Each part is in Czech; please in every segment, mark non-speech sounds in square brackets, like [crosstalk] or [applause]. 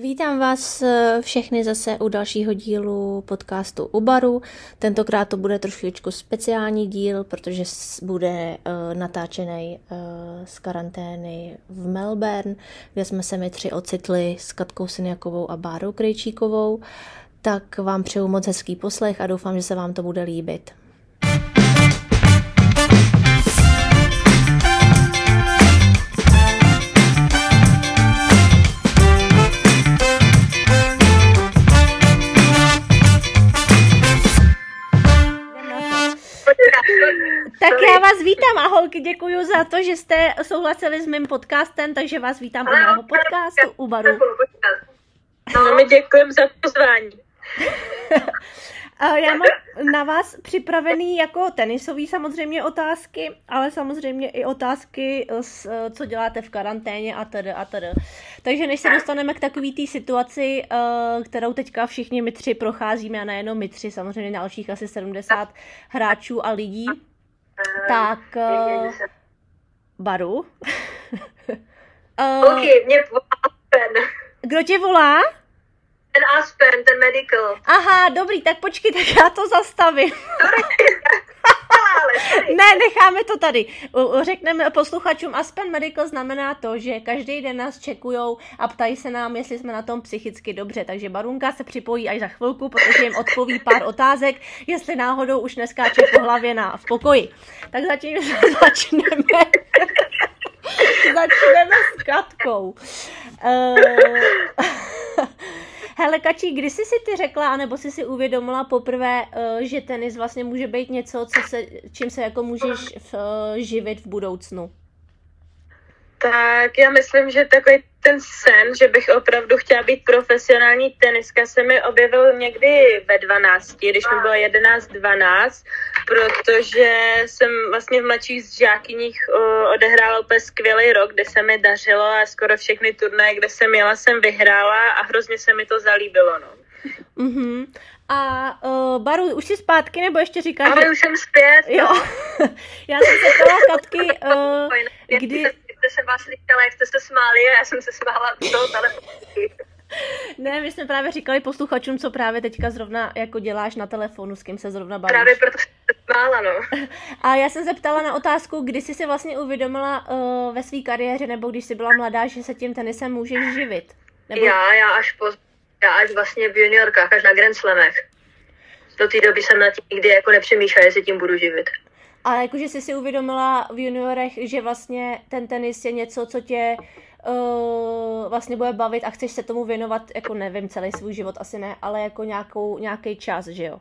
Vítám vás eh, všechny zase u dalšího dílu podcastu u baru. Tentokrát to bude trošičku speciální díl, protože bude uh, natáčený uh, z karantény v Melbourne, kde jsme se my tři ocitli s Katkou Syniakovou a Bárou Krejčíkovou. Tak vám přeju moc hezký poslech a doufám, že se vám to bude líbit. Tak já vás vítám a holky, děkuji za to, že jste souhlasili s mým podcastem, takže vás vítám u mého podcastu u baru. No, my děkujeme za pozvání. [laughs] Já mám na vás připravený jako tenisový samozřejmě otázky, ale samozřejmě i otázky, co děláte v karanténě a tedy a tedy. Takže než se dostaneme k takové té situaci, eh, kterou teďka všichni my tři procházíme, a nejenom my tři, samozřejmě dalších asi 70 hráčů a lidí, tak... Uh, baru. uh, [laughs] ok, mě volá Kdo tě volá? Ten ten medical. Aha, dobrý, tak počkej, tak já to zastavím. [laughs] ne, necháme to tady. Řekneme posluchačům, Aspen Medical znamená to, že každý den nás čekujou a ptají se nám, jestli jsme na tom psychicky dobře. Takže Barunka se připojí až za chvilku, protože jim odpoví pár otázek, jestli náhodou už neskáče po hlavě na, v pokoji. Tak zatím [laughs] začneme. [laughs] začneme s Katkou. Uh... Hele, Kačí, kdy jsi si ty řekla, anebo jsi si uvědomila poprvé, uh, že tenis vlastně může být něco, co se, čím se jako můžeš v, uh, živit v budoucnu? Tak já myslím, že takový ten sen, že bych opravdu chtěla být profesionální teniska, se mi objevil někdy ve 12, když mi bylo 11-12, protože jsem vlastně v mladších žákyních odehrála úplně skvělý rok, kde se mi dařilo a skoro všechny turnaje, kde jsem jela, jsem vyhrála a hrozně se mi to zalíbilo. No. Mm-hmm. A uh, Baru, už jsi zpátky, nebo ještě říkáš? Ale že... už jsem zpět. Jo. No. [laughs] já jsem se ptala Katky, uh, [laughs] kdy jste se vás líkala, jak jste se smáli a já jsem se smála do toho telefonu. Ne, my jsme právě říkali posluchačům, co právě teďka zrovna jako děláš na telefonu, s kým se zrovna bavíš. Právě proto jsem se smála, no. [laughs] A já jsem se ptala na otázku, kdy jsi si vlastně uvědomila uh, ve své kariéře, nebo když jsi byla mladá, že se tím tenisem můžeš živit? Nebo... Já, já až po, já až vlastně v juniorkách, až na Grand Slamech. Do té doby jsem na tím nikdy jako nepřemýšlela, jestli tím budu živit. Ale jakože jsi si uvědomila v juniorech, že vlastně ten tenis je něco, co tě uh, vlastně bude bavit a chceš se tomu věnovat, jako nevím, celý svůj život asi ne, ale jako nějakou, nějaký čas, že jo?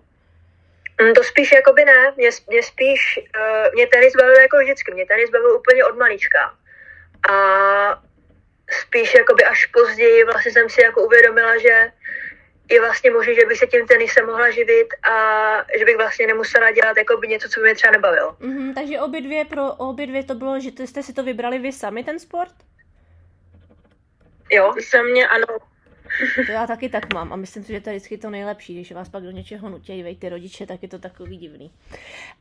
Mm, to spíš jakoby ne, mě, mě spíš, uh, mě tenis bavil jako vždycky, mě tenis bavil úplně od malička. A spíš jakoby až později vlastně jsem si jako uvědomila, že je vlastně možné, že bych se tím tenisem mohla živit a že bych vlastně nemusela dělat jako by něco, co by mě třeba nebavilo. Mm-hmm, takže obě dvě, pro obě dvě to bylo, že jste si to vybrali vy sami ten sport? Jo, za mě ano. To já taky tak mám a myslím si, že to je vždycky to nejlepší, když vás pak do něčeho nutějí vej ty rodiče, tak je to takový divný.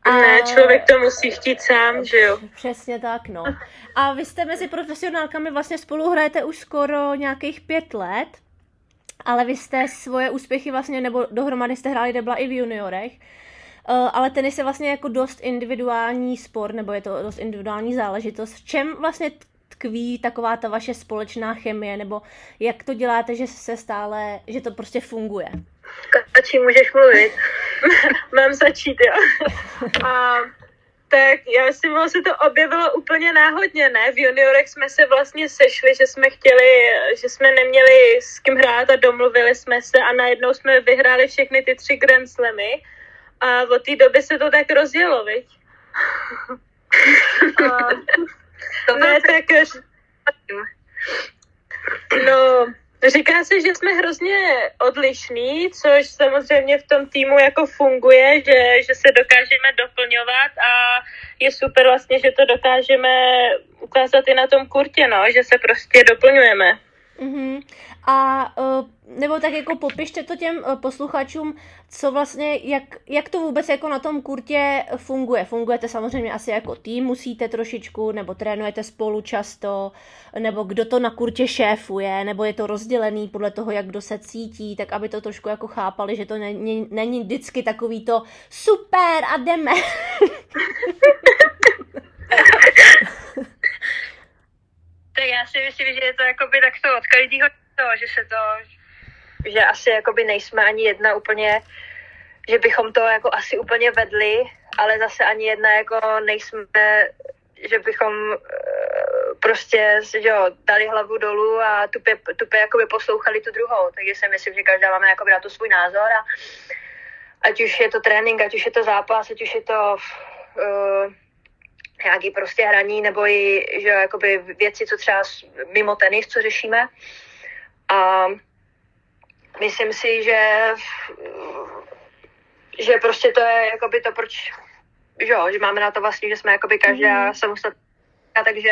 A... Ne, člověk to musí chtít sám, že jo? Přesně tak, no. A vy jste mezi profesionálkami vlastně spolu hrajete už skoro nějakých pět let, ale vy jste svoje úspěchy vlastně, nebo dohromady jste hráli debla i v juniorech, Uh, ale tenis je vlastně jako dost individuální sport, nebo je to dost individuální záležitost. V čem vlastně tkví taková ta vaše společná chemie, nebo jak to děláte, že se stále, že to prostě funguje? Kačí, můžeš mluvit? [laughs] Mám začít, jo. [laughs] A tak já si myslím, se to objevilo úplně náhodně, ne? V juniorech jsme se vlastně sešli, že jsme chtěli, že jsme neměli s kým hrát a domluvili jsme se a najednou jsme vyhráli všechny ty tři Grand Slamy a od té doby se to tak rozjelo, viď? a, [laughs] ne, tak... No, Říká se, že jsme hrozně odlišní, což samozřejmě v tom týmu jako funguje, že, že se dokážeme doplňovat a je super vlastně, že to dokážeme ukázat i na tom kurtě, no, že se prostě doplňujeme. Uh-huh. A uh, nebo tak jako popište to těm uh, posluchačům, co vlastně, jak, jak to vůbec jako na tom kurtě funguje. Fungujete samozřejmě asi jako tým, musíte trošičku, nebo trénujete spolu často, nebo kdo to na kurtě šéfuje, nebo je to rozdělený podle toho, jak kdo se cítí, tak aby to trošku jako chápali, že to není, není vždycky takový to super a jdeme. [laughs] tak si myslím, že je to jakoby takto od každého to, že se to, že asi jakoby nejsme ani jedna úplně, že bychom to jako asi úplně vedli, ale zase ani jedna jako nejsme, že bychom eh, prostě že jo, dali hlavu dolů a tupě, tupě jakoby poslouchali tu druhou. Takže si myslím, že každá máme jakoby na to svůj názor a ať už je to trénink, ať už je to zápas, ať už je to uh, nějaký prostě hraní nebo i že jakoby věci, co třeba mimo tenis, co řešíme. A myslím si, že že prostě to je jakoby to, proč že, jo, že máme na to vlastně, že jsme jakoby každá mm. samostatná, takže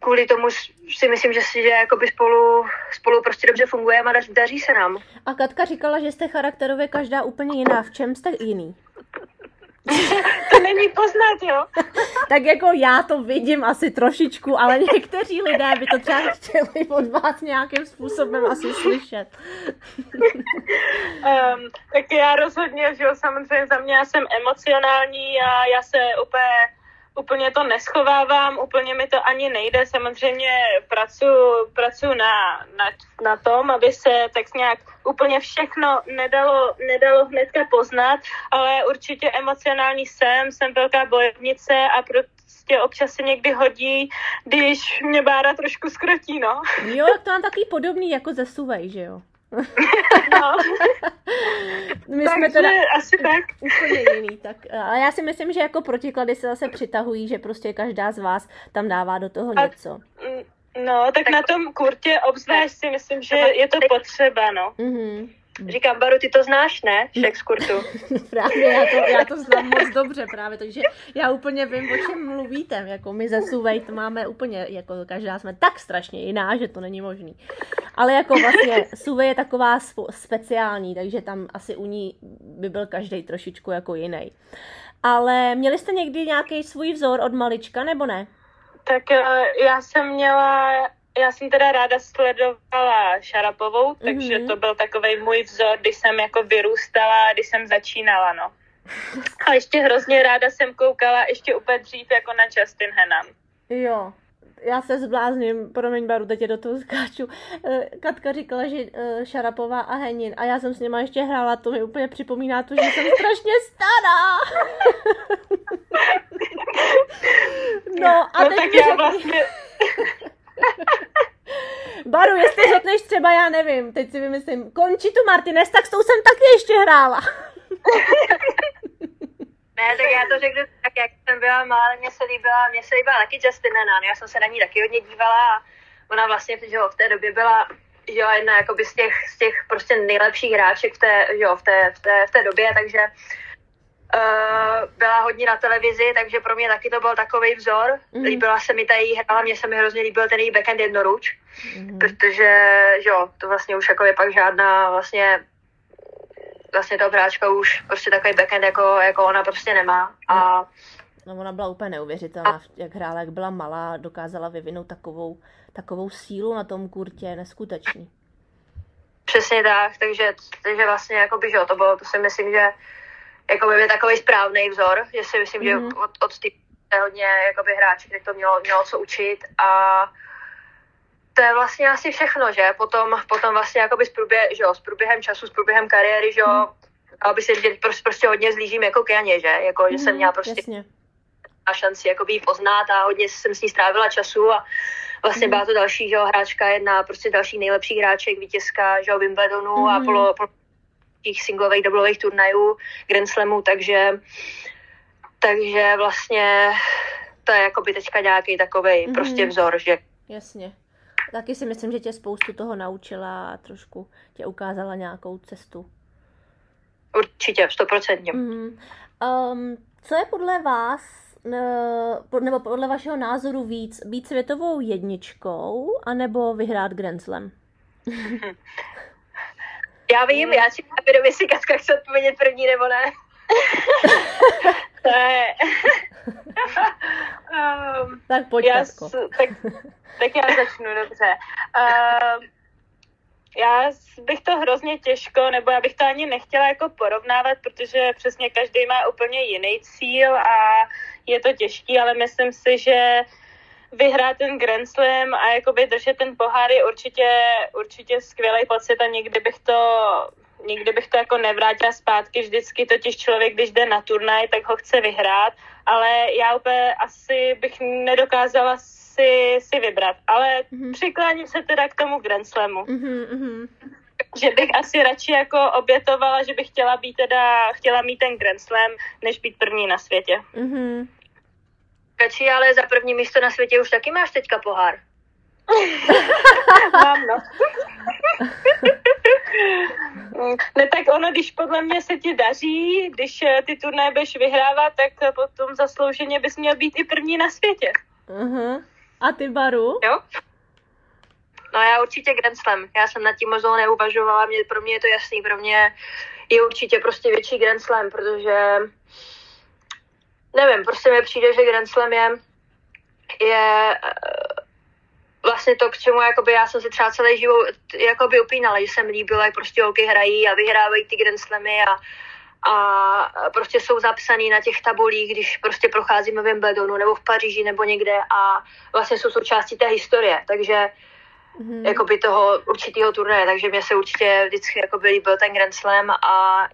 kvůli tomu si myslím, že si že jakoby spolu, spolu prostě dobře fungujeme a daří se nám. A Katka říkala, že jste charakterově každá úplně jiná. V čem jste jiný? [laughs] to není poznat, jo? [laughs] tak jako já to vidím asi trošičku, ale někteří lidé by to třeba chtěli od vás nějakým způsobem asi slyšet. [laughs] um, tak já rozhodně, že jo, samozřejmě za mě já jsem emocionální a já se úplně úplně to neschovávám, úplně mi to ani nejde. Samozřejmě pracuji pracu na, na, na tom, aby se tak nějak úplně všechno nedalo, nedalo hnedka poznat, ale určitě emocionální jsem, jsem velká bojovnice a prostě občas se někdy hodí, když mě Bára trošku skrotí, no. Jo, to mám takový podobný jako ze že jo? No. [laughs] My jsme teda asi tak. [laughs] úplně jiný. Tak, ale já si myslím, že jako protiklady se zase přitahují, že prostě každá z vás tam dává do toho A, něco. No, tak, tak na tom kurtě obzvlášť si myslím, že je to potřeba, no. Mm-hmm. Říkám, Baru, ty to znáš, ne? Šek kurtu. [laughs] právě, já to, já to znám moc dobře právě, takže já úplně vím, o čem mluvíte. Jako my ze Suvej to máme úplně, jako každá jsme tak strašně jiná, že to není možný. Ale jako vlastně Suvej je taková speciální, takže tam asi u ní by byl každý trošičku jako jiný. Ale měli jste někdy nějaký svůj vzor od malička, nebo ne? Tak eh, já jsem měla já jsem teda ráda sledovala Šarapovou, takže mm-hmm. to byl takový můj vzor, když jsem jako vyrůstala, když jsem začínala, no. A ještě hrozně ráda jsem koukala ještě úplně dřív jako na Justin Henan. Jo, já se zblázním, promiň Baru, teď do toho skáču. Eh, Katka říkala, že eh, Šarapová a Henin a já jsem s nima ještě hrála, to mi úplně připomíná to, že jsem strašně stará. [laughs] no a no, teď tak já vlastně... [laughs] Baru, jestli řekneš třeba, já nevím, teď si vymyslím, končí tu Martinez, tak s tou jsem taky ještě hrála. [laughs] ne, tak já to řeknu tak, jak jsem byla malá, mě se líbila, mě se líbila taky Justin Henan, já jsem se na ní taky hodně dívala a ona vlastně že jo, v té době byla že jo, jedna z těch, z těch prostě nejlepších hráček v té, že jo, v té, v té, v té době, takže byla hodně na televizi, takže pro mě taky to byl takový vzor. Mm. Líbila se mi ta její hra, mně se mi hrozně líbil ten její backhand jednoruč, mm. protože, že jo, to vlastně už jako je pak žádná vlastně vlastně ta hráčka už prostě takový backhand jako, jako ona prostě nemá. A No ona byla úplně neuvěřitelná, a... jak hrála, jak byla malá, dokázala vyvinout takovou, takovou sílu na tom kurtě, neskutečný. Přesně tak, takže, takže vlastně jako by, že jo, to bylo, to si myslím, že jako by takový správný vzor, že si myslím, mm-hmm. že mhm. od, od ty hodně jakoby hráči, kde to mělo, mělo co učit a to je vlastně asi všechno, že? Potom, potom vlastně jakoby s, průběh, že jo, s průběhem času, s průběhem kariéry, že jo, mm. aby si že prostě, prostě hodně zlížím jako Kianě, že? Jako, že mm, jsem měla prostě jasně. a šanci jakoby poznat a hodně jsem s ní strávila času a vlastně mm. byla to další, že jo, hráčka, jedna prostě další nejlepší hráček, vítězka, že jo, Wimbledonu mm. a polo, polo těch singlových, doublových turnajů, Grand Slamů, takže, takže vlastně to je jako by teďka nějaký takový mm-hmm. prostě vzor, že... Jasně. Taky si myslím, že tě spoustu toho naučila a trošku tě ukázala nějakou cestu. Určitě, stoprocentně. Mm-hmm. Um, co je podle vás eh, nebo podle vašeho názoru víc být světovou jedničkou, anebo vyhrát Grand Slam? [laughs] Já vím, já si nevím, jestli Katka chce odpovědět první nebo ne. [laughs] to je... [laughs] um, tak pojď, já, tak, tak já začnu, dobře. Um, já bych to hrozně těžko, nebo já bych to ani nechtěla jako porovnávat, protože přesně každý má úplně jiný cíl a je to těžký, ale myslím si, že vyhrát ten Grand Slam a jakoby držet ten pohár je určitě, určitě skvělý pocit a nikdy bych to nikdy bych to jako nevrátila zpátky, vždycky totiž člověk, když jde na turnaj, tak ho chce vyhrát, ale já úplně asi bych nedokázala si, si vybrat, ale mm-hmm. přikláním se teda k tomu Grand Slamu. Mm-hmm. Že bych asi radši jako obětovala, že bych chtěla být teda, chtěla mít ten Grand Slam, než být první na světě. Mm-hmm. Radši, ale za první místo na světě už taky máš teďka pohár. Mám, no. [laughs] ne, tak ono, když podle mě se ti daří, když eh, ty turné budeš vyhrávat, tak eh, potom zaslouženě bys měl být i první na světě. Uh-huh. A ty, Baru? Jo. No já určitě Grand Slam. Já jsem nad tím moc neuvažovala, mě, pro mě je to jasný, pro mě je určitě prostě větší Grand Slam, protože nevím, prostě mi přijde, že Grand Slam je, je vlastně to, k čemu jakoby já jsem si třeba celý život jakoby upínala, že jsem líbila, jak prostě holky hrají a vyhrávají ty Grand Slamy a, a prostě jsou zapsaný na těch tabulích, když prostě procházíme v Wimbledonu nebo v Paříži nebo někde a vlastně jsou součástí té historie, takže mm-hmm. jakoby toho určitého turnaje, takže mě se určitě vždycky jakoby líbil ten Grand Slam a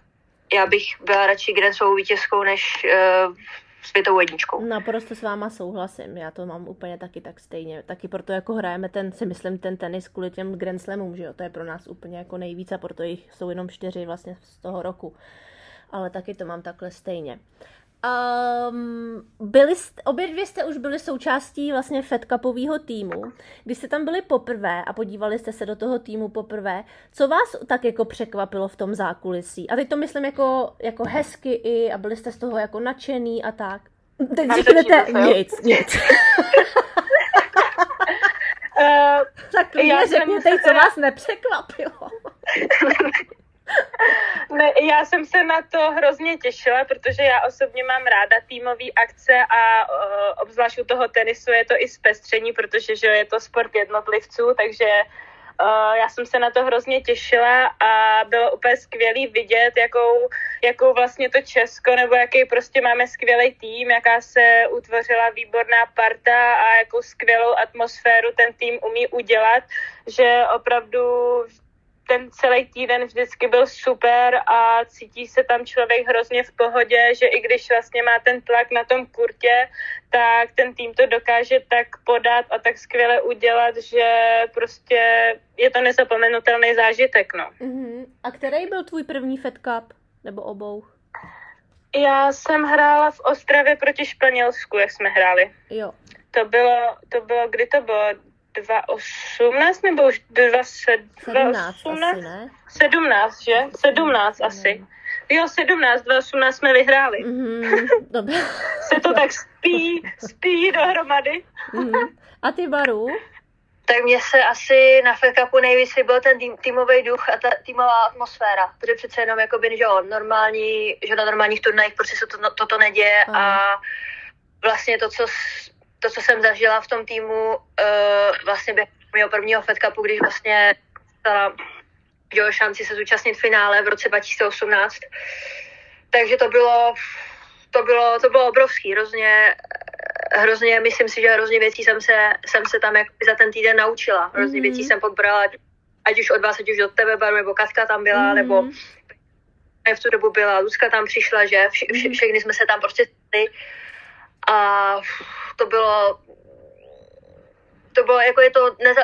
já bych byla radši Grand Slamovou vítězkou než uh, světovou jedničkou. Naprosto s váma souhlasím, já to mám úplně taky tak stejně. Taky proto jako hrajeme ten, si myslím, ten tenis kvůli těm Grand Slamům, že jo, to je pro nás úplně jako nejvíc a proto jich jsou jenom čtyři vlastně z toho roku. Ale taky to mám takhle stejně. Um, byli jste, obě dvě jste už byli součástí vlastně Fed Cupového týmu. Když jste tam byli poprvé a podívali jste se do toho týmu poprvé, co vás tak jako překvapilo v tom zákulisí? A teď to myslím jako, jako hezky i a byli jste z toho jako nadšený a tak. Teď řeknete nic, nic. Uh, [laughs] tak já řekněte, co vás nepřekvapilo. [laughs] [laughs] Ne, já jsem se na to hrozně těšila, protože já osobně mám ráda týmové akce a uh, obzvlášť u toho tenisu je to i zpestření, protože že je to sport jednotlivců, takže uh, já jsem se na to hrozně těšila a bylo úplně skvělý vidět, jakou, jakou vlastně to Česko, nebo jaký prostě máme skvělý tým, jaká se utvořila výborná parta a jakou skvělou atmosféru ten tým umí udělat, že opravdu ten celý týden vždycky byl super a cítí se tam člověk hrozně v pohodě, že i když vlastně má ten tlak na tom kurtě, tak ten tým to dokáže tak podat a tak skvěle udělat, že prostě je to nezapomenutelný zážitek, no. Uh-huh. A který byl tvůj první Fed Cup? Nebo obou? Já jsem hrála v Ostravě proti Španělsku, jak jsme hráli. Jo. To bylo, to bylo, kdy to bylo? 2018 nebo už 2017? 17 asi, ne? 17, že? 17 asi. Jo, 17, 2018 jsme vyhráli. [laughs] Mm, dobře. Se to tak spí, spí dohromady. Mm. A ty Baru? Tak mně se asi na Fed Cupu nejvíc byl ten tým, týmový duch a ta týmová atmosféra, protože přece jenom jakoby, že jo, normální, že na normálních turnajích prostě se to, toto neděje Aha. a vlastně to, co to, co jsem zažila v tom týmu uh, vlastně během mého prvního Fed Cupu, když vlastně stala jo, šanci se zúčastnit v finále v roce 2018. Takže to bylo, to bylo, to bylo obrovský, hrozně, hrozně, myslím si, že hrozně věcí jsem se, jsem se tam jako za ten týden naučila. Hrozně mm-hmm. věcí jsem podbrala, ať už od vás, ať už od tebe, Baru, nebo Katka tam byla, mm-hmm. nebo v tu dobu byla, Luzka tam přišla, že vše, vše, mhm. všechny jsme se tam prostě a to bylo to bylo, jako je to neza,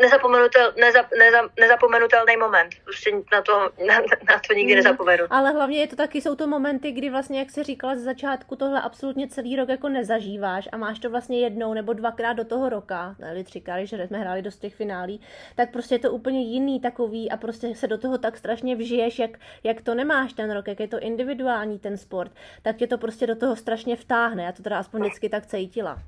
nezapomenutel, neza, neza, nezapomenutelný moment. Prostě na to, na, na to nikdy mm. nezapomenu. Ale hlavně je to taky, jsou to momenty, kdy vlastně, jak jsi říkala ze začátku, tohle absolutně celý rok jako nezažíváš a máš to vlastně jednou nebo dvakrát do toho roka, nebo třikrát, že jsme hráli do těch finálí, tak prostě je to úplně jiný takový a prostě se do toho tak strašně vžiješ, jak, jak to nemáš ten rok, jak je to individuální ten sport, tak tě to prostě do toho strašně vtáhne. Já to teda aspoň vždycky tak cítila.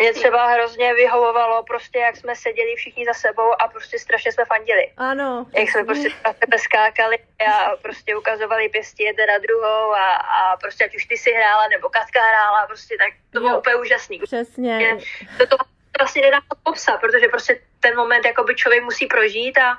Mě třeba hrozně vyhovovalo prostě, jak jsme seděli všichni za sebou a prostě strašně jsme fandili. Ano. Jak jsme prostě na sebe skákali a prostě ukazovali pěstí jedna na druhou a, a prostě ať už ty si hrála nebo Katka hrála, prostě tak to bylo jo. úplně úžasný. Přesně. To, to vlastně nedá popsat, protože prostě ten moment jakoby člověk musí prožít a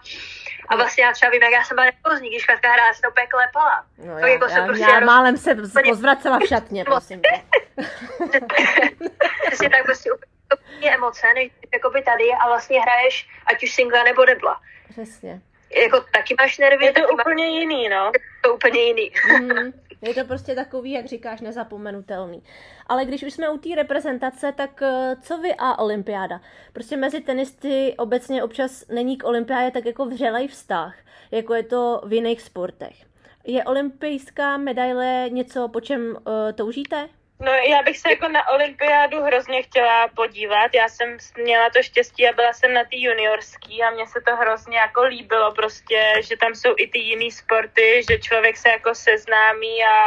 a vlastně já třeba vím, jak já jsem byla nervózní, když Katka hrála, se to úplně klepala. No já, jako já, prostě já, já málem se pozvracela v šatně, [laughs] prosím [laughs] Přesně tak prostě úplně emoce, než jakoby tady a vlastně hraješ ať už singla nebo debla. Přesně. Jako taky máš nervy. Je to úplně máš... jiný, no. Je to úplně jiný. Mm, [laughs] je to prostě takový, jak říkáš, nezapomenutelný. Ale když už jsme u té reprezentace, tak eh, co vy a olympiáda? Prostě mezi tenisty obecně občas není k olympiádě tak jako vřelej vztah, jako je to v jiných sportech. Je olympijská medaile něco, po čem uh, toužíte? No já bych se jako na olympiádu hrozně chtěla podívat. Já jsem měla to štěstí a byla jsem na té juniorský a mně se to hrozně jako líbilo prostě, že tam jsou i ty jiný sporty, že člověk se jako seznámí a,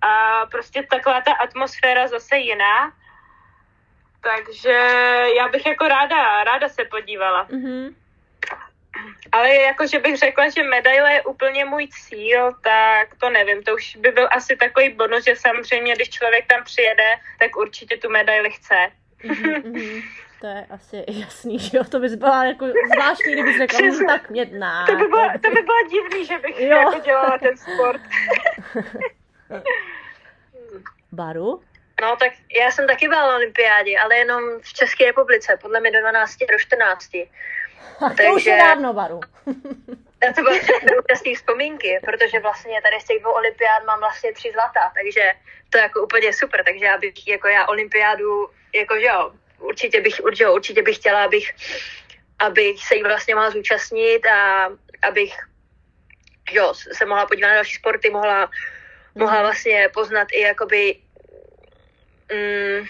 a prostě taková ta atmosféra zase jiná. Takže já bych jako ráda, ráda se podívala. Mm-hmm. Ale jako, že bych řekla, že medaile je úplně můj cíl, tak to nevím. To už by byl asi takový bonus, že samozřejmě, když člověk tam přijede, tak určitě tu medaili chce. Mm-hmm, [laughs] to je asi jasný, že jo, to bys byla jako zvláštní, kdybys řekla, Přesně. tak mě dná. To by, bylo, to by bylo divný, že bych jo. jako dělala ten sport. [laughs] Baru? No tak já jsem taky byla na olympiádě, ale jenom v České republice, podle mě do 12 do 14. Takže, to už je dávno, Baru. [laughs] to byly úžasné vzpomínky, protože vlastně tady z těch dvou olympiád mám vlastně tři zlata, takže to je jako úplně super, takže já bych, jako já olympiádu, jako že jo, určitě bych, určitě, určitě bych chtěla, abych, abych se jí vlastně mohla zúčastnit a abych, jo, se mohla podívat na další sporty, mohla, mohla mhm. vlastně poznat i jakoby mm,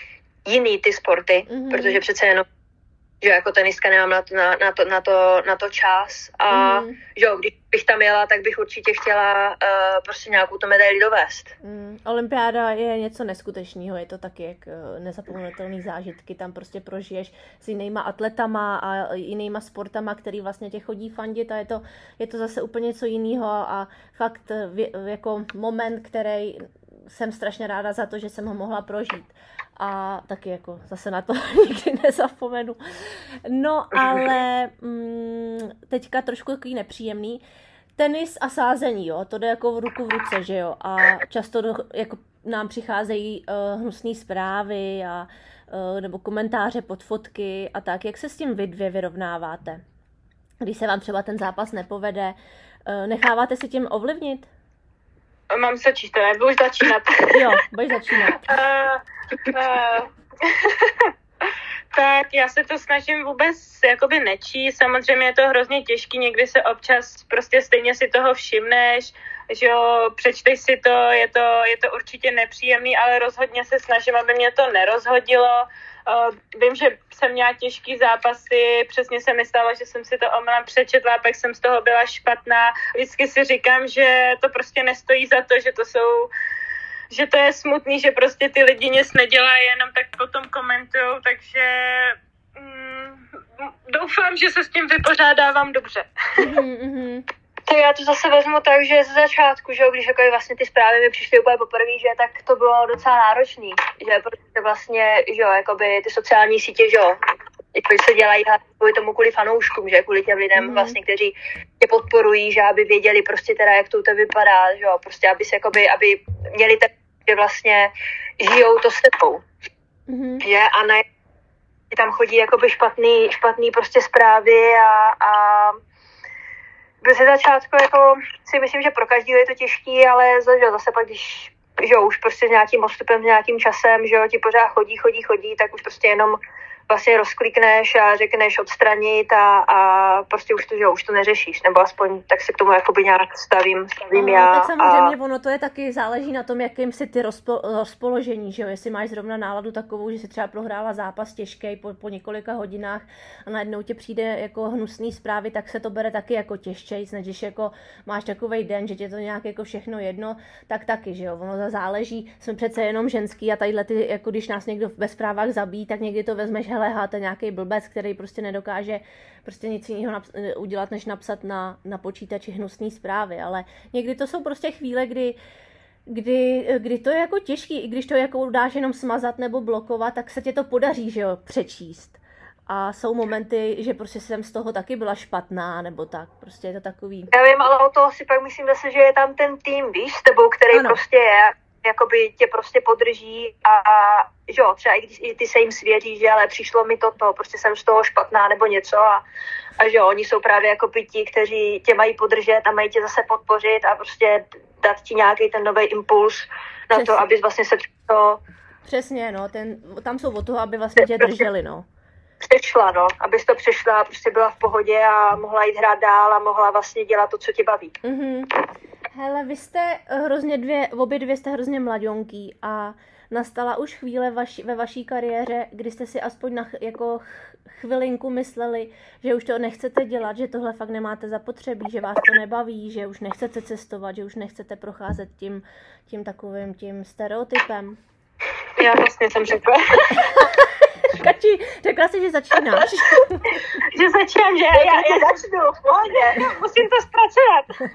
jiný ty sporty, mm-hmm. protože přece jenom že jako tenistka nemám na to, na, na to, na to, na to čas a mm. že jo, když bych tam jela, tak bych určitě chtěla uh, prostě nějakou to medaili dovést. Mm. Olympiáda je něco neskutečného, je to taky jak uh, nezapomenutelný zážitky, tam prostě prožiješ s jinýma atletama a jinýma sportama, který vlastně tě chodí fandit a je to, je to zase úplně něco jiného a fakt v, jako moment, který jsem strašně ráda za to, že jsem ho mohla prožít a taky jako zase na to [laughs] nikdy nezapomenu. No ale mm, teďka trošku takový nepříjemný. Tenis a sázení, jo, to jde jako v ruku v ruce, že jo, a často do, jako nám přicházejí uh, hnusné zprávy a uh, nebo komentáře pod fotky a tak. Jak se s tím vy dvě vyrovnáváte? Když se vám třeba ten zápas nepovede, uh, necháváte si tím ovlivnit? Mám se číst, nebo už začínat? [laughs] jo, budeš začínat. Uh, [laughs] uh, [laughs] tak já se to snažím vůbec jakoby nečíst. Samozřejmě je to hrozně těžký, někdy se občas prostě stejně si toho všimneš, že jo, přečteš si to, je to, je to určitě nepříjemný, ale rozhodně se snažím, aby mě to nerozhodilo. Uh, vím, že jsem měla těžký zápasy, přesně se mi stalo, že jsem si to omylem přečetla, pak jsem z toho byla špatná. Vždycky si říkám, že to prostě nestojí za to, že to jsou že to je smutný, že prostě ty lidi nic nedělají, jenom tak potom komentujou, takže mm, doufám, že se s tím vypořádávám dobře. Mm-hmm. To já to zase vezmu tak, že ze začátku, že když jako vlastně ty zprávy mi přišly úplně poprvé, že tak to bylo docela náročný, že protože vlastně, že jo, jakoby ty sociální sítě, že jo, jako se dělají kvůli tomu kvůli fanouškům, že kvůli těm lidem mm. vlastně, kteří tě podporují, že aby věděli prostě teda, jak to u tebe vypadá, že jo, prostě aby se jakoby, aby měli ten, že vlastně žijou to s tebou, mm. že a ne tam chodí jakoby špatný, špatný prostě zprávy a, a ze začátku jako si myslím, že pro každý je to těžký, ale že zase pak, když že už prostě s nějakým odstupem, s nějakým časem, že jo, ti pořád chodí, chodí, chodí, tak už prostě jenom vlastně rozklikneš a řekneš odstranit a, a prostě už to, že už to neřešíš, nebo aspoň tak se k tomu jakoby nějak stavím, stavím no, já. Tak samozřejmě a... ono to je taky, záleží na tom, jakým si ty rozpo, rozpoložení, že jo, jestli máš zrovna náladu takovou, že si třeba prohrála zápas těžký po, po několika hodinách a najednou ti přijde jako hnusný zprávy, tak se to bere taky jako těžčejc, než když jako máš takový den, že tě to nějak jako všechno jedno, tak taky, že jo, ono to záleží, jsme přece jenom ženský a tadyhle ty, jako když nás někdo ve zprávách zabíjí, tak někdy to vezmeš, hele, háte nějaký blbec, který prostě nedokáže prostě nic jiného naps- udělat, než napsat na, na počítači hnusné zprávy, ale někdy to jsou prostě chvíle, kdy kdy, kdy to je jako těžký, i když to jako dáš jenom smazat nebo blokovat, tak se tě to podaří, že jo, přečíst. A jsou momenty, že prostě jsem z toho taky byla špatná, nebo tak, prostě je to takový. Já vím, ale o toho si pak myslím zase, že je tam ten tým, víš, s tebou, který ano. prostě je jakoby tě prostě podrží a, a že jo, třeba i když i ty se jim svěří, že ale přišlo mi toto, prostě jsem z toho špatná nebo něco a, a že jo, oni jsou právě jako ti, kteří tě mají podržet a mají tě zase podpořit a prostě dát ti nějaký ten nový impuls na Přesně. to, aby vlastně se to... Přesně, no, ten, tam jsou o toho, aby vlastně tě drželi, no. Přešla, no, abys to přešla a prostě byla v pohodě a mohla jít hrát dál a mohla vlastně dělat to, co tě baví. Mm-hmm. Hele, vy jste hrozně dvě, obě dvě jste hrozně mladionky a nastala už chvíle vaši, ve vaší kariéře, kdy jste si aspoň na, jako chvilinku mysleli, že už to nechcete dělat, že tohle fakt nemáte zapotřebí, že vás to nebaví, že už nechcete cestovat, že už nechcete procházet tím, tím takovým tím stereotypem? Já vlastně jsem řekla. [laughs] Kači, řekla jsi, že začínáš. [laughs] že začínám, že já, já začnu, v pohodě, musím to zpracovat.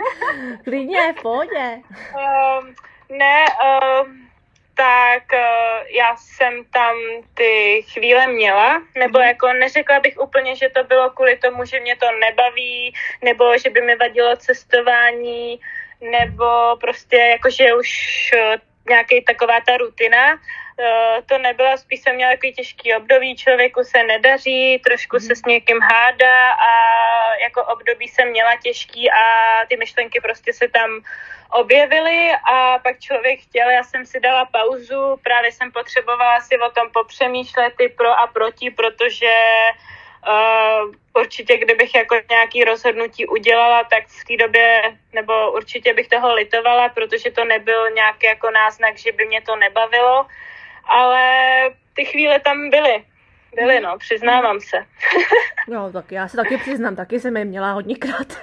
[laughs] Klidně, v pohodě. Um, ne, um, tak uh, já jsem tam ty chvíle měla, nebo mhm. jako neřekla bych úplně, že to bylo kvůli tomu, že mě to nebaví, nebo že by mi vadilo cestování, nebo prostě jako, že už uh, nějaký taková ta rutina, Eh, to nebyla, spíš jsem měla takový těžký období, člověku se nedaří, trošku se s někým hádá a jako období jsem měla těžký a ty myšlenky prostě se tam objevily a pak člověk chtěl, já jsem si dala pauzu, právě jsem potřebovala si o tom popřemýšlet ty pro a proti, protože Uh, určitě, kdybych jako nějaký rozhodnutí udělala, tak v té době, nebo určitě bych toho litovala, protože to nebyl nějaký jako náznak, že by mě to nebavilo ale ty chvíle tam byly. Byly, no, přiznávám se. [laughs] No, tak já se taky přiznám, taky jsem je měla hodněkrát. [laughs]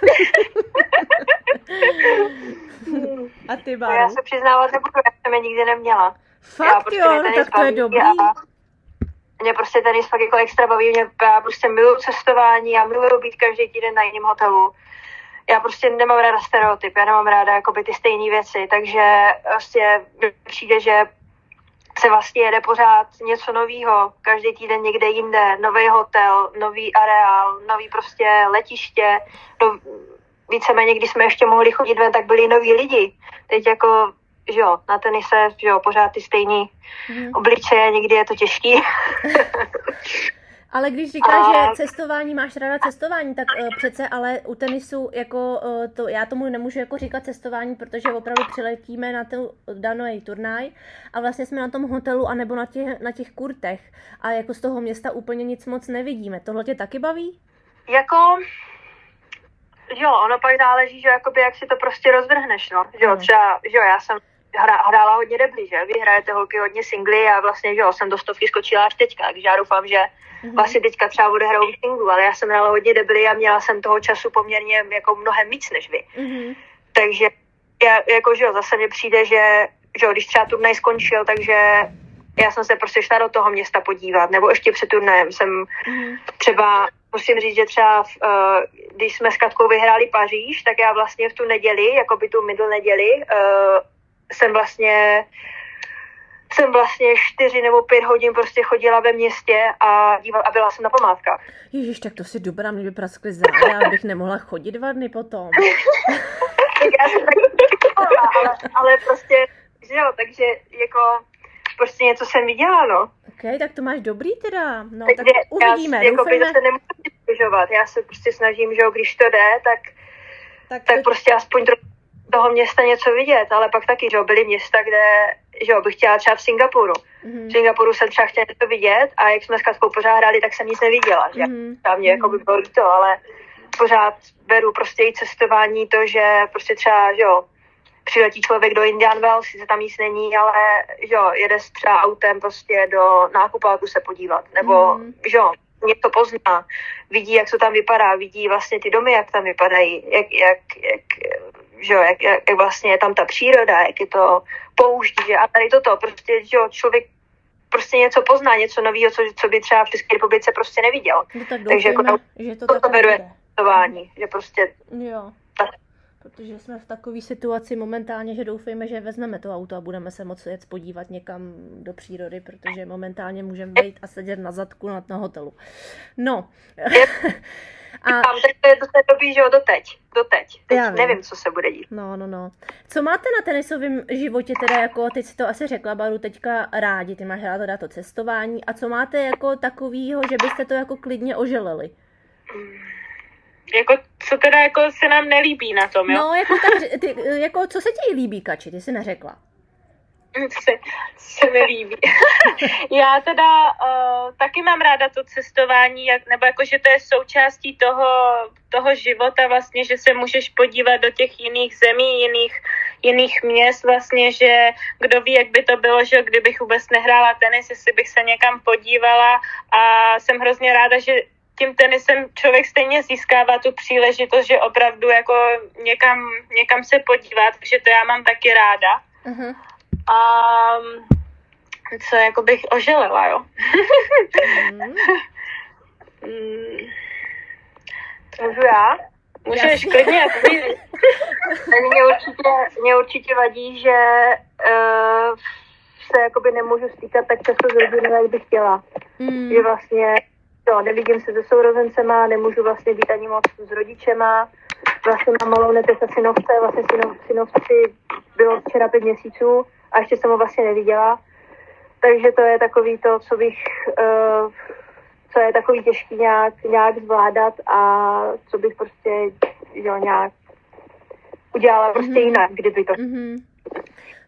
A ty, Báro? No, já se přiznávat nebudu, já jsem je nikdy neměla. Fakt prostě jo, no, tak to je dobrý. A mě prostě tenis fakt jako extra baví, mě, já prostě miluju cestování, já miluju být každý týden na jiném hotelu. Já prostě nemám ráda stereotyp, já nemám ráda jakoby ty stejné věci, takže prostě přijde, že se vlastně jede pořád něco nového, každý týden někde jinde, nový hotel, nový areál, nový prostě letiště, no, víceméně, když jsme ještě mohli chodit ven, tak byli noví lidi. Teď jako, že jo, na tenise, že jo, pořád ty stejný mm. obličeje, někdy je to těžký. [laughs] Ale když říkáš, a... že cestování, máš ráda cestování, tak uh, přece ale u tenisu, jako uh, to, já tomu nemůžu jako říkat cestování, protože opravdu přiletíme na ten daný turnaj a vlastně jsme na tom hotelu anebo na těch, na těch kurtech a jako z toho města úplně nic moc nevidíme. Tohle tě taky baví? Jako, jo, ono pak záleží, že jakoby jak si to prostě rozvrhneš, no. Jo, třeba, jo, já jsem hra, hrála hodně debli, že? Vy hrajete holky hodně singly a vlastně, že jo, jsem do stovky skočila až teďka, takže já doufám, že mm-hmm. vlastně teďka třeba odehrajou singlu, ale já jsem hrála hodně debli a měla jsem toho času poměrně jako mnohem víc než vy. Mm-hmm. Takže já, jako, že jo, zase mi přijde, že, že jo, když třeba turnaj skončil, takže já jsem se prostě šla do toho města podívat, nebo ještě před turnajem jsem mm-hmm. třeba, musím říct, že třeba v, uh, když jsme s Katkou vyhráli Paříž, tak já vlastně v tu neděli, jako by tu middle neděli, uh, jsem vlastně jsem vlastně čtyři nebo pět hodin prostě chodila ve městě a, dívala, a byla jsem na památkách. Ježíš, tak to si dobrá, mě by praskly záda, abych nemohla chodit dva dny potom. [laughs] já jsem taky ale, ale prostě, že jo, takže jako prostě něco jsem viděla, no. Ok, tak to máš dobrý teda, no takže tak uvidíme, já, jako by se nemůžu já se prostě snažím, že jo, když to jde, tak, tak, tak prostě aspoň trochu toho města něco vidět, ale pak taky, že jo, byly města, kde, že jo, bych chtěla třeba v Singapuru. Mhm. V Singapuru jsem třeba chtěla něco vidět a jak jsme s Katkou pořád hráli, tak jsem nic neviděla, že? Mhm. A mě jako by bylo líto, ale pořád beru prostě i cestování to, že prostě třeba, že jo, přiletí člověk do Indian Wells, sice tam nic není, ale že jo, jede s třeba autem prostě do nákupáku se podívat, nebo Mhm. že jo, něco pozná, vidí, jak to tam vypadá, vidí vlastně ty domy, jak tam vypadají, jak, jak, jak, že jo, jak, jak, jak vlastně je tam ta příroda, jak je to poušť, že a tady toto, prostě, že jo, člověk prostě něco pozná, něco nového, co, co by třeba v České republice prostě neviděl. No tak Takže jako že to to tak beru bude. Cestování, že prostě Jo. Protože jsme v takové situaci momentálně, že doufejme, že vezmeme to auto a budeme se moci jet podívat někam do přírody, protože momentálně můžeme vejít a sedět na zadku na, na hotelu. No. [laughs] a tam, tak to je do té doby, že jo, doteď, doteď. Teď Já vím. nevím, co se bude dít. No, no, no. Co máte na tenisovém životě teda jako, teď si to asi řekla, Baru, teďka rádi, ty máš rád teda to cestování a co máte jako takovýho, že byste to jako klidně oželeli? Jako, co teda jako se nám nelíbí na tom, jo? No, jako, tak, ty, jako co se ti líbí, Kači, ty jsi neřekla. se, se mi líbí. [laughs] Já teda uh, taky mám ráda to cestování, jak, nebo jako, že to je součástí toho, toho života vlastně, že se můžeš podívat do těch jiných zemí, jiných, jiných měst vlastně, že kdo ví, jak by to bylo, že kdybych vůbec nehrála tenis, jestli bych se někam podívala a jsem hrozně ráda, že tím tenisem člověk stejně získává tu příležitost, že opravdu jako někam, někam se podívat, takže to já mám taky ráda. Uh-huh. A co jako bych oželela, jo? Mm. Mm, Můžu já? Můžeš klidně. Tak mě [laughs] určitě, mě určitě vadí, že uh, se jakoby nemůžu stýkat tak často s rodinou, jak bych chtěla. Mm. Že vlastně jo, nevidím se se sourozencema, nemůžu vlastně být ani moc s rodičema. Vlastně mám malou neteř a synovce, vlastně synov, synovci bylo včera pět měsíců a ještě jsem ho vlastně neviděla. Takže to je takový to, co bych, uh, co je takový těžký nějak, nějak zvládat a co bych prostě jo, nějak udělala prostě Mhm. jinak, kdyby to Mm-hmm.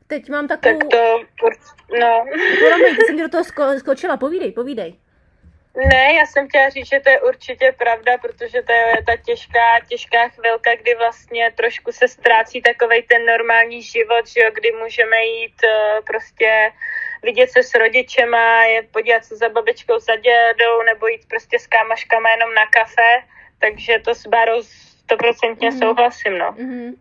Teď mám Tak takovou... to, no. Promiň, ty jsem do toho sko- skočila, povídej, povídej. Ne, já jsem chtěla říct, že to je určitě pravda, protože to je ta těžká, těžká chvilka, kdy vlastně trošku se ztrácí takovej ten normální život, že jo, kdy můžeme jít uh, prostě vidět se s rodičema, je podívat se za babičkou, za dědou, nebo jít prostě s kámoškama jenom na kafe, takže to s Barou stoprocentně Mhm. souhlasím, no. Mm-hmm.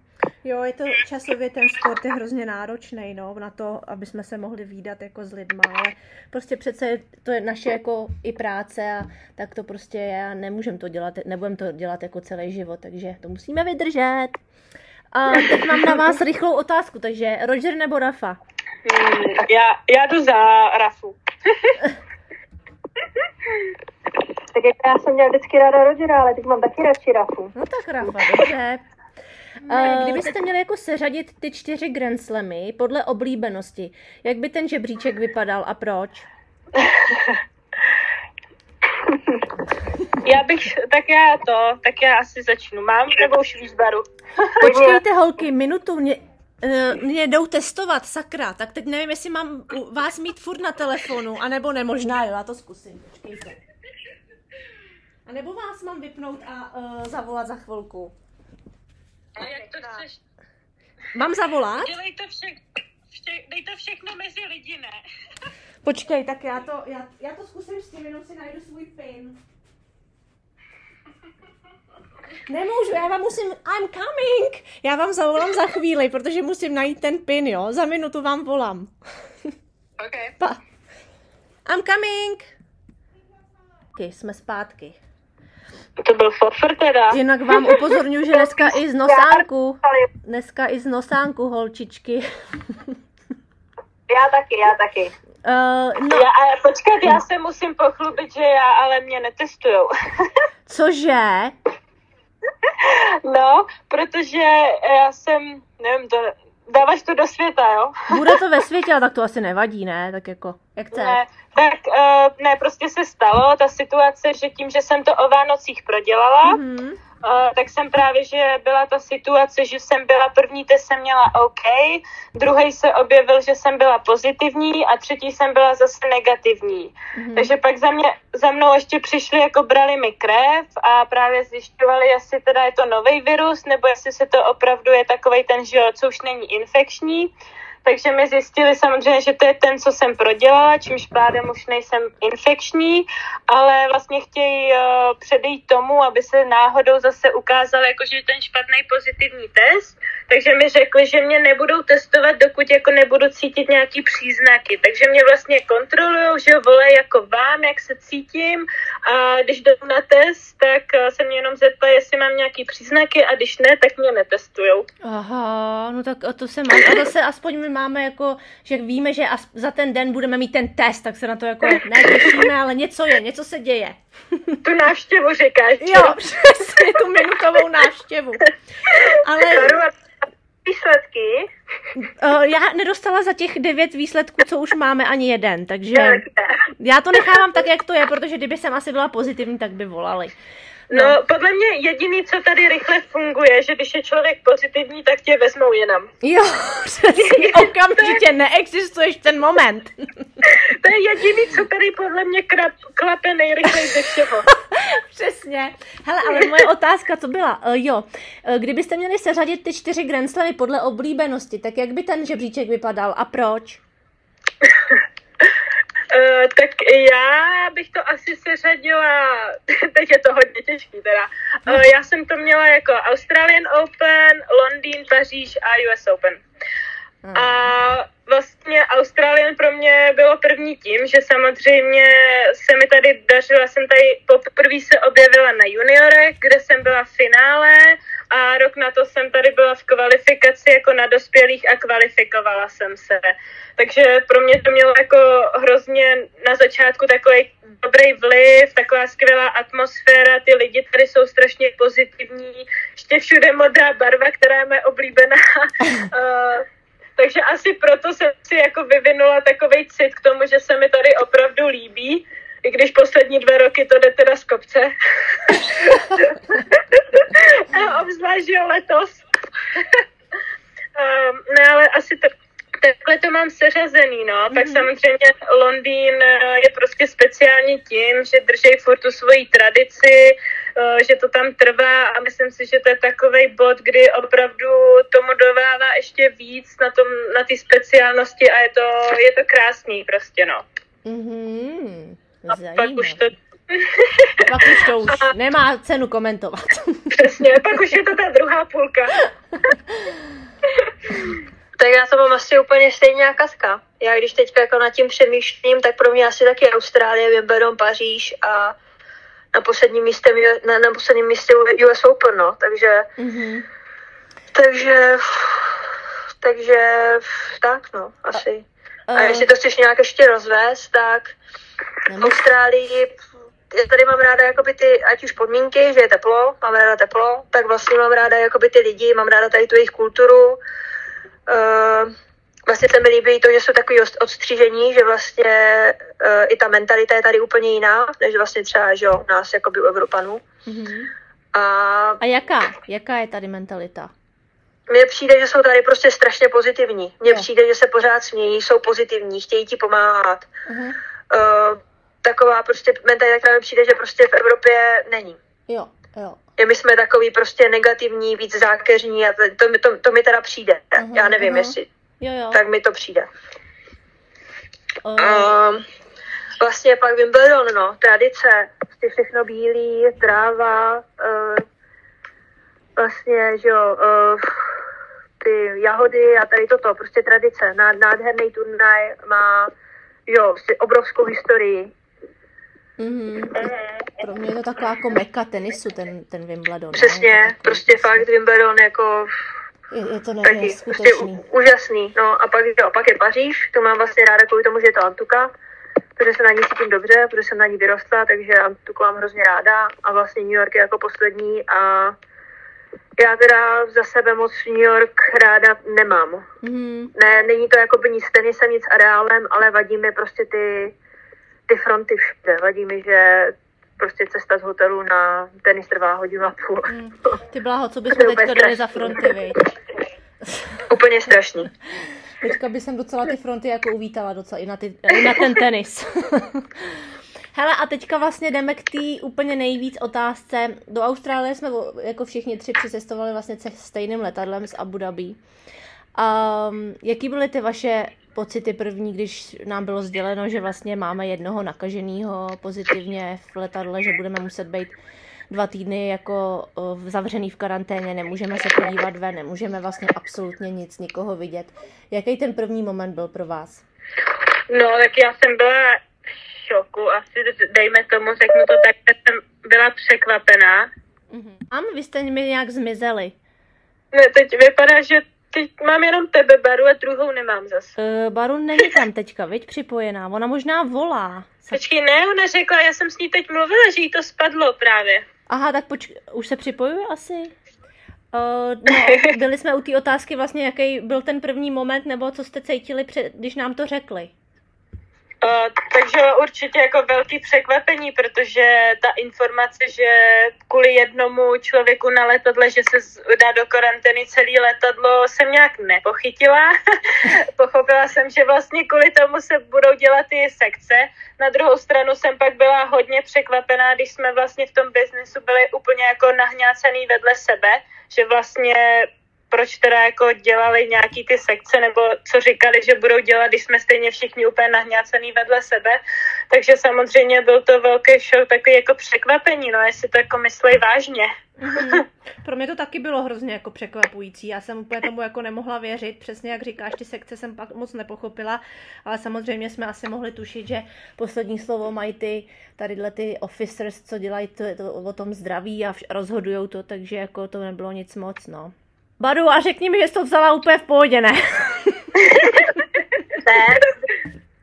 Jo, je to časově ten sport je hrozně náročný, no, na to, aby jsme se mohli výdat jako s lidma, ale prostě přece je- to je naše jako i práce a tak to prostě je a nemůžeme to dělat, nebudeme to dělat jako celý život, takže to musíme vydržet. A teď mám na vás rychlou otázku, takže Roger nebo Rafa? Hmm, já, já jdu za Rafu. [laughs] Tak jako já jsem měla vždycky ráda Rogera, ale teď mám taky radši Rafu. No tak Rafa, dobře. Uh, kdybyste měli jako seřadit ty čtyři Grand Slamy podle oblíbenosti, jak by ten žebříček vypadal a proč? Já bych, tak já to, tak já asi začnu. Mám nebo už víš Baru? [laughs] Počkejte holky, minutu, mě, uh, mě jdou testovat, sakra, tak teď nevím, jestli mám vás mít furt na telefonu, anebo ne, možná jo, já to zkusím, počkejte. A nebo vás mám vypnout a uh, zavolat za chvilku. A jak to chceš? Mám zavolat? Dělej to vše, vše, dej to všechno mezi lidi, ne? Počkej, tak já to, já, já to zkusím s tím, jenom si najdu svůj pin. Nemůžu, já vám musím, I'm coming. Já vám zavolám za chvíli, protože musím najít ten pin, jo. Za minutu vám volám. OK. Pa. I'm coming. Okay, jsme zpátky. To byl fofr teda. Jinak vám upozorňuji, že dneska i z nosánku, dneska i z nosánku, holčičky. Já taky, já taky. Uh, no, Já, a počkat, já se musím pochlubit, že já, ale mě netestujou. [laughs] cože? no, protože já jsem, nevím, to, dáváš to do světa, jo? [laughs] Bude to ve světě, ale tak to asi nevadí, ne? Tak jako, jak chceš. Ne, tak uh, ne, prostě se stalo ta situace, že tím, že jsem to o Vánocích prodělala Mhm. Tak jsem právě, že byla ta situace, že jsem byla první test jsem měla OK, druhý se objevil, že jsem byla pozitivní a třetí jsem byla zase negativní. Mm-hmm. Takže pak za, mě, za mnou ještě přišli, jako brali mi krev a právě zjišťovali, jestli teda je to nový virus, nebo jestli se to opravdu je takový ten, že co už není infekční takže mi zjistili samozřejmě, že to je ten, co jsem prodělala, čímž pádem už nejsem infekční, ale vlastně chtějí uh, předejít tomu, aby se náhodou zase ukázal, jako, že je ten špatný pozitivní test, takže mi řekli, že mě nebudou testovat, dokud jako nebudu cítit nějaký příznaky. Takže mě vlastně kontrolují, že vole jako vám, jak se cítím a když jdu na test, tak eh, se mě jenom zeptají, jestli mám nějaký příznaky a když ne, tak mě netestujou. Aha, no tak to se má. A zase aspoň máme jako, že víme, že za ten den budeme mít ten test, tak se na to jako netěšíme, ale něco je, něco se děje. Tu návštěvu říkáš. Jo, přesně, tu minutovou návštěvu. Ale výsledky? Uh, já nedostala za těch devět výsledků, co už máme, ani jeden, takže já to nechávám tak, jak to je, protože kdyby jsem asi byla pozitivní, tak by volali. No. no, podle mě jediný, co tady rychle funguje, že když je člověk pozitivní, tak tě vezmou jinam. Jo, [laughs] přesně, [laughs] okamžitě neexistuješ ten moment. [laughs] to je jediný, co tady podle mě krap, klape nejrychleji ze všeho. přesně. Hele, ale moje otázka to byla, uh, jo, uh, kdybyste měli seřadit ty čtyři Grand podle oblíbenosti, tak jak by ten žebříček vypadal a proč? Uh, tak já bych to asi seřadila, [laughs] teď je to hodně těžký teda, uh, já jsem to měla jako Australian Open, Londýn, Paříž a US Open. Hmm. A vlastně Australian pro mě bylo první tím, že samozřejmě se mi tady dařilo, jsem tady poprvé se objevila na juniorech, kde jsem byla v finále a rok na to jsem tady byla v kvalifikaci jako na dospělých a kvalifikovala jsem se. Takže pro mě to mělo jako hrozně na začátku takový dobrý vliv, taková skvělá atmosféra, ty lidi tady jsou strašně pozitivní, ještě všude modrá barva, která je moje oblíbená. [laughs] takže asi proto jsem si jako vyvinula takový cit k tomu, že se mi tady opravdu líbí, i když poslední dva roky to jde teda z kopce. [laughs] A obzvlášť, letos. um, [laughs] ne, ale asi to, takhle to mám seřazený, no. Mm-hmm. Tak samozřejmě Londýn eh, je prostě speciální tím, že drží furt tu svoji tradici, Eh, že to tam trvá a myslím si, že to je takový bod, kdy opravdu tomu dovává ještě víc na tom, na ty speciálnosti a je to, je to krásný prostě, no. Mm-hmm. A pak už to pak [laughs] už to už nemá cenu komentovat. Přesně, pak už je to ta druhá půlka. [laughs] tak já to mám asi úplně stejně jako Katka. Já když teďka jako nad tím přemýšlím, tak pro mě asi taky Austrálie, Wimbledon, Paříž a na posledním místě, na, na posledním místě US Open, no, takže mm-hmm. takže takže tak, no, asi. A, a jestli to chceš nějak ještě rozvést, tak v Austrálii já tady mám ráda jakoby ty, ať už podmínky, že je teplo, mám ráda teplo, tak vlastně mám ráda jakoby ty lidi, mám ráda tady tu jejich kulturu. Uh, vlastně se mi líbí to, že jsou takový odstřížení, že vlastně uh, i ta mentalita je tady úplně jiná, než vlastně třeba, že jo, nás jakoby u Evropanů. Mm-hmm. A, a jaká? Jaká je tady mentalita? Mně přijde, že jsou tady prostě strašně pozitivní. Mně přijde, že se pořád smějí, jsou pozitivní, chtějí ti pomáhat. Uh-huh. Uh, taková prostě mentalita, která mi přijde, že prostě v Evropě není. Jo, jo. My jsme takový prostě negativní, víc zákeřní a to, to, to, to mi teda přijde. Uh-huh, Já nevím, uh-huh. jestli Jo, jo. Tak mi to přijde. Uh. Um, vlastně pak Wimbledon, no, tradice, prostě všechno bílý, tráva, uh, vlastně, že jo, uh, ty jahody a tady toto, prostě tradice, nádherný turnaj, má, jo, prostě obrovskou historii. Mm-hmm. Pro mě je to taková jako meka tenisu, ten, ten Wimbledon. Přesně, prostě fakt Wimbledon jako je, je to taky, prostě úžasný. No a pak, jo, pak je Paříž, to mám vlastně ráda kvůli tomu, že je to Antuka, protože se na ní cítím dobře, protože jsem na ní vyrostla, takže Antuku mám hrozně ráda a vlastně New York je jako poslední a já teda za sebe moc New York ráda nemám. Mm-hmm. Ne, není to jako by nic s tenisem, nic areálem, ale vadí mi prostě ty, ty fronty všude. Vadí mi, že prostě cesta z hotelu na tenis trvá hodinu a půl. Mm. Ty bláho, co bychom teďka dali za fronty, viď? Úplně strašný. Teďka by jsem docela ty fronty jako uvítala docela i na, ty, i na ten tenis. [laughs] Hele, a teďka vlastně jdeme k té úplně nejvíc otázce. Do Austrálie jsme jako všichni tři přicestovali vlastně se stejným letadlem z Abu Dhabi. Um, jaký byly ty vaše pocity první, když nám bylo sděleno, že vlastně máme jednoho nakaženého pozitivně v letadle, že budeme muset být dva týdny jako v zavřený v karanténě, nemůžeme se podívat ven, nemůžeme vlastně absolutně nic, nikoho vidět. Jaký ten první moment byl pro vás? No, tak já jsem byla v šoku, asi dejme tomu, řeknu to tak, že jsem byla překvapená. Mm-hmm. A vy jste mi nějak zmizeli. Ne, teď vypadá, že teď mám jenom tebe, Baru, a druhou nemám zase. Uh, Baru není tam teďka, viď, připojená. Ona možná volá. Počkej, ne, ona řekla, já jsem s ní teď mluvila, že jí to spadlo právě. Aha, tak počkej, už se připojuje asi? Uh, no, [laughs] byli jsme u té otázky vlastně, jaký byl ten první moment, nebo co jste cítili, před, když nám to řekli? Uh, takže určitě jako velký překvapení, protože ta informace, že kvůli jednomu člověku na letadle, že se dá do karantény celý letadlo, jsem nějak nepochytila. [laughs] Pochopila jsem, že vlastně kvůli tomu se budou dělat ty sekce. Na druhou stranu jsem pak byla hodně překvapená, když jsme vlastně v tom biznesu byli úplně jako nahňácený vedle sebe, že vlastně proč teda jako dělali nějaký ty sekce, nebo co říkali, že budou dělat, když jsme stejně všichni úplně nahňácený vedle sebe. Takže samozřejmě byl to velký show, takový jako překvapení, no jestli to jako myslej vážně. Mm-hmm. [laughs] Pro mě to taky bylo hrozně jako překvapující. Já jsem úplně tomu jako nemohla věřit. Přesně jak říkáš, ty sekce jsem pak moc nepochopila, ale samozřejmě jsme asi mohli tušit, že poslední slovo mají ty tadyhle ty officers, co dělají to, to o tom zdraví a rozhodují to, takže jako to nebylo nic moc, no. Baru, a řekni mi, že jsi to vzala úplně v pohodě, ne? [laughs] ne,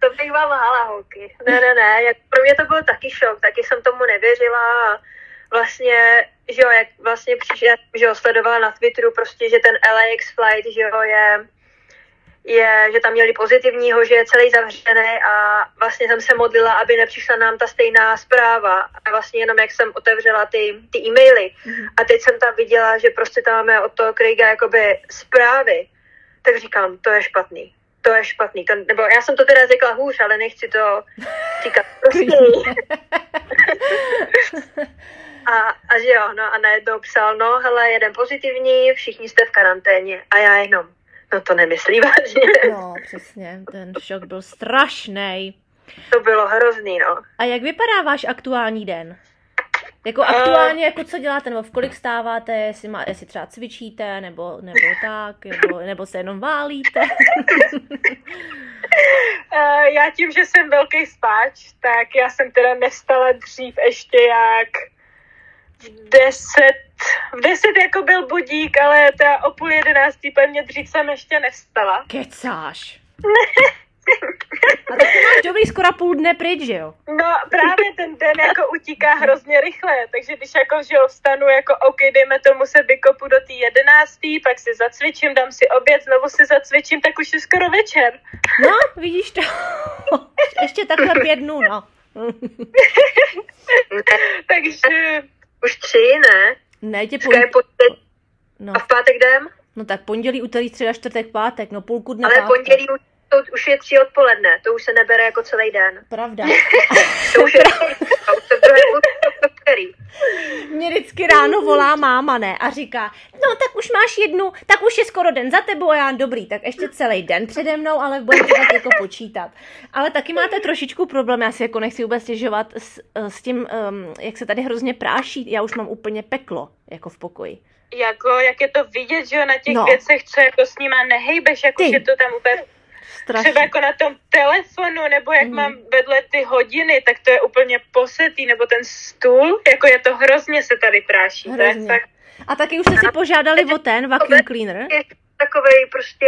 to bych vám lhala, holky. Ne, ne, ne, jak pro mě to byl taky šok, taky jsem tomu nevěřila a vlastně, že jo, jak vlastně přišel, že jo, sledovala na Twitteru prostě, že ten LAX flight, že jo, je je, že tam měli pozitivního, že je celý zavřený a vlastně jsem se modlila, aby nepřišla nám ta stejná zpráva. A vlastně jenom jak jsem otevřela ty, ty e-maily mm-hmm. a teď jsem tam viděla, že prostě tam máme od toho Craiga jakoby zprávy, tak říkám, to je špatný. To je špatný. To, nebo já jsem to teda řekla hůř, ale nechci to říkat [laughs] prostě. a, a že jo, no a najednou psal, no hele, jeden pozitivní, všichni jste v karanténě a já jenom No to nemyslí vážně. No, přesně, ten šok byl strašný. To bylo hrozný, no. A jak vypadá váš aktuální den? Jako aktuálně, jako co děláte, nebo v kolik stáváte, jestli, má, jestli třeba cvičíte, nebo, nebo tak, nebo, nebo se jenom válíte? já tím, že jsem velký spáč, tak já jsem teda nestala dřív ještě jak v deset, v deset jako byl budík, ale teda o půl jedenáctý pevně dřív jsem ještě nevstala. Kecáš. [laughs] A tak máš dobrý skoro půl dne pryč, že jo? No právě ten den jako utíká hrozně rychle, takže když jako, že jo, vstanu jako OK, dejme tomu se vykopu do té jedenáctý, pak si zacvičím, dám si oběd, znovu si zacvičím, tak už je skoro večer. No, vidíš to. Ještě takhle pět dnů, no. [laughs] takže už tři, ne? Ne, tě pon... pondělí. No. A v pátek jdem? No tak pondělí, úterý, středa, čtvrtek, pátek, no půlku dne Ale pátek. pondělí to už je tři odpoledne, to už se nebere jako celý den. Pravda. [laughs] to už je [laughs] Mě vždycky ráno volá máma, ne, a říká, no tak už máš jednu, tak už je skoro den za tebou a já dobrý, tak ještě celý den přede mnou, ale budeme to tak jako počítat. Ale taky máte trošičku problém, já si jako nechci vůbec stěžovat s, s tím, um, jak se tady hrozně práší, já už mám úplně peklo, jako v pokoji jako, jak je to vidět, že jo, na těch no. věcech, co jako s nima nehejbeš, jako že to tam úplně Strašný. třeba jako na tom telefonu, nebo jak mm. mám vedle ty hodiny, tak to je úplně posetý, nebo ten stůl, jako je to hrozně se tady práší. Hrozně. Tak, A taky už jste si požádali o ten vacuum cleaner? Takovej prostě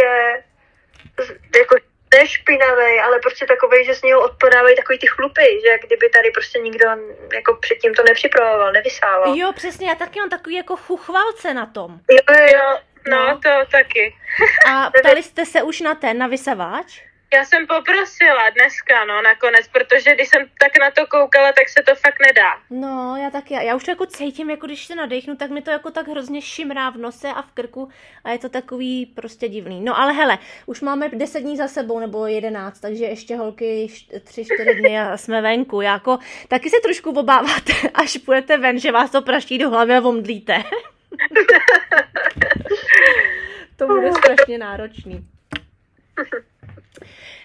jako nešpinavý, ale prostě takový, že z něho odpadávají takový ty chlupy, že kdyby tady prostě nikdo jako předtím to nepřipravoval, nevysával. Jo, přesně, já taky mám takový jako chuchvalce na tom. Jo, jo, No, no, to taky. A [laughs] ptali jste se už na ten, na vysavač? Já jsem poprosila dneska, no, nakonec, protože když jsem tak na to koukala, tak se to fakt nedá. No, já taky. Já už to jako cítím, jako když se nadechnu, tak mi to jako tak hrozně šimrá v nose a v krku a je to takový prostě divný. No ale hele, už máme 10 dní za sebou, nebo 11, takže ještě holky 3-4 dny a jsme venku. Jako, taky se trošku obáváte, až půjdete ven, že vás to praští do hlavy a omdlíte. [laughs] to bude [laughs] strašně náročný.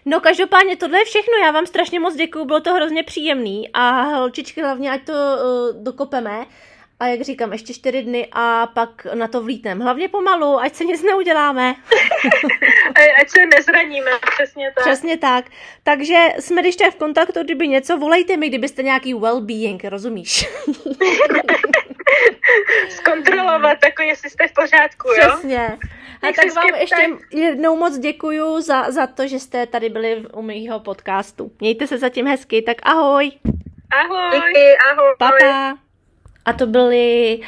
No každopádně tohle je všechno, já vám strašně moc děkuju, bylo to hrozně příjemný a holčičky hlavně ať to uh, dokopeme a jak říkám, ještě čtyři dny a pak na to vlítnem. Hlavně pomalu, ať se nic neuděláme. [laughs] ať se nezraníme, přesně tak. Přesně tak. Takže jsme když v kontaktu, kdyby něco, volejte mi, kdybyste nějaký well-being, rozumíš? [laughs] Zkontrolovat, jako jestli jste v pořádku, jo? Přesně. A tak vám ještě jednou moc děkuju za, za to, že jste tady byli u mého podcastu. Mějte se zatím hezky, tak ahoj. Ahoj. Díky, ahoj. Papa. A to byly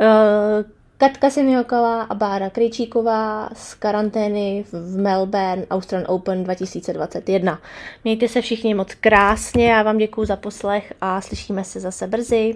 uh, Katka Semioková a Bára Krejčíková z karantény v Melbourne Australian Open 2021. Mějte se všichni moc krásně, já vám děkuji za poslech a slyšíme se zase brzy.